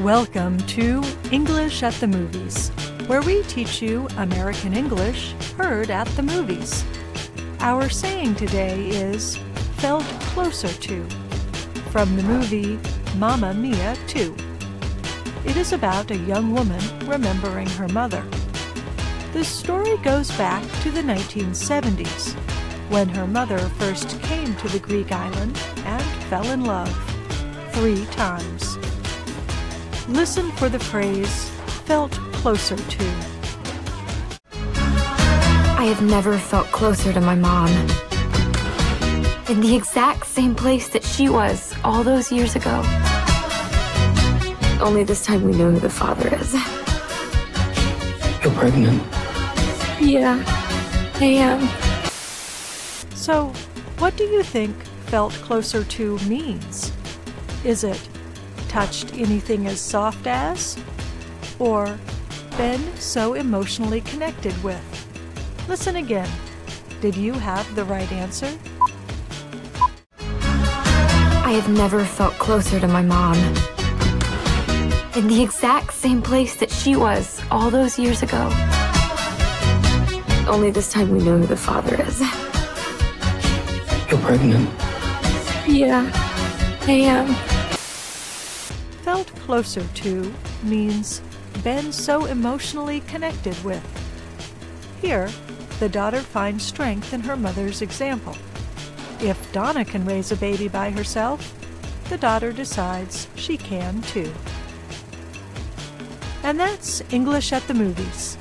Welcome to English at the Movies, where we teach you American English heard at the movies. Our saying today is felt closer to from the movie Mamma Mia 2. It is about a young woman remembering her mother. The story goes back to the 1970s when her mother first came to the Greek island and fell in love three times. Listen for the phrase felt closer to. I have never felt closer to my mom. In the exact same place that she was all those years ago. Only this time we know who the father is. You're pregnant. Yeah, I am. So, what do you think felt closer to means? Is it touched anything as soft as? Or been so emotionally connected with? Listen again. Did you have the right answer? I have never felt closer to my mom. In the exact same place that she was all those years ago. Only this time we know who the father is. You're pregnant. Yeah, I am. Closer to means been so emotionally connected with. Here, the daughter finds strength in her mother's example. If Donna can raise a baby by herself, the daughter decides she can too. And that's English at the Movies.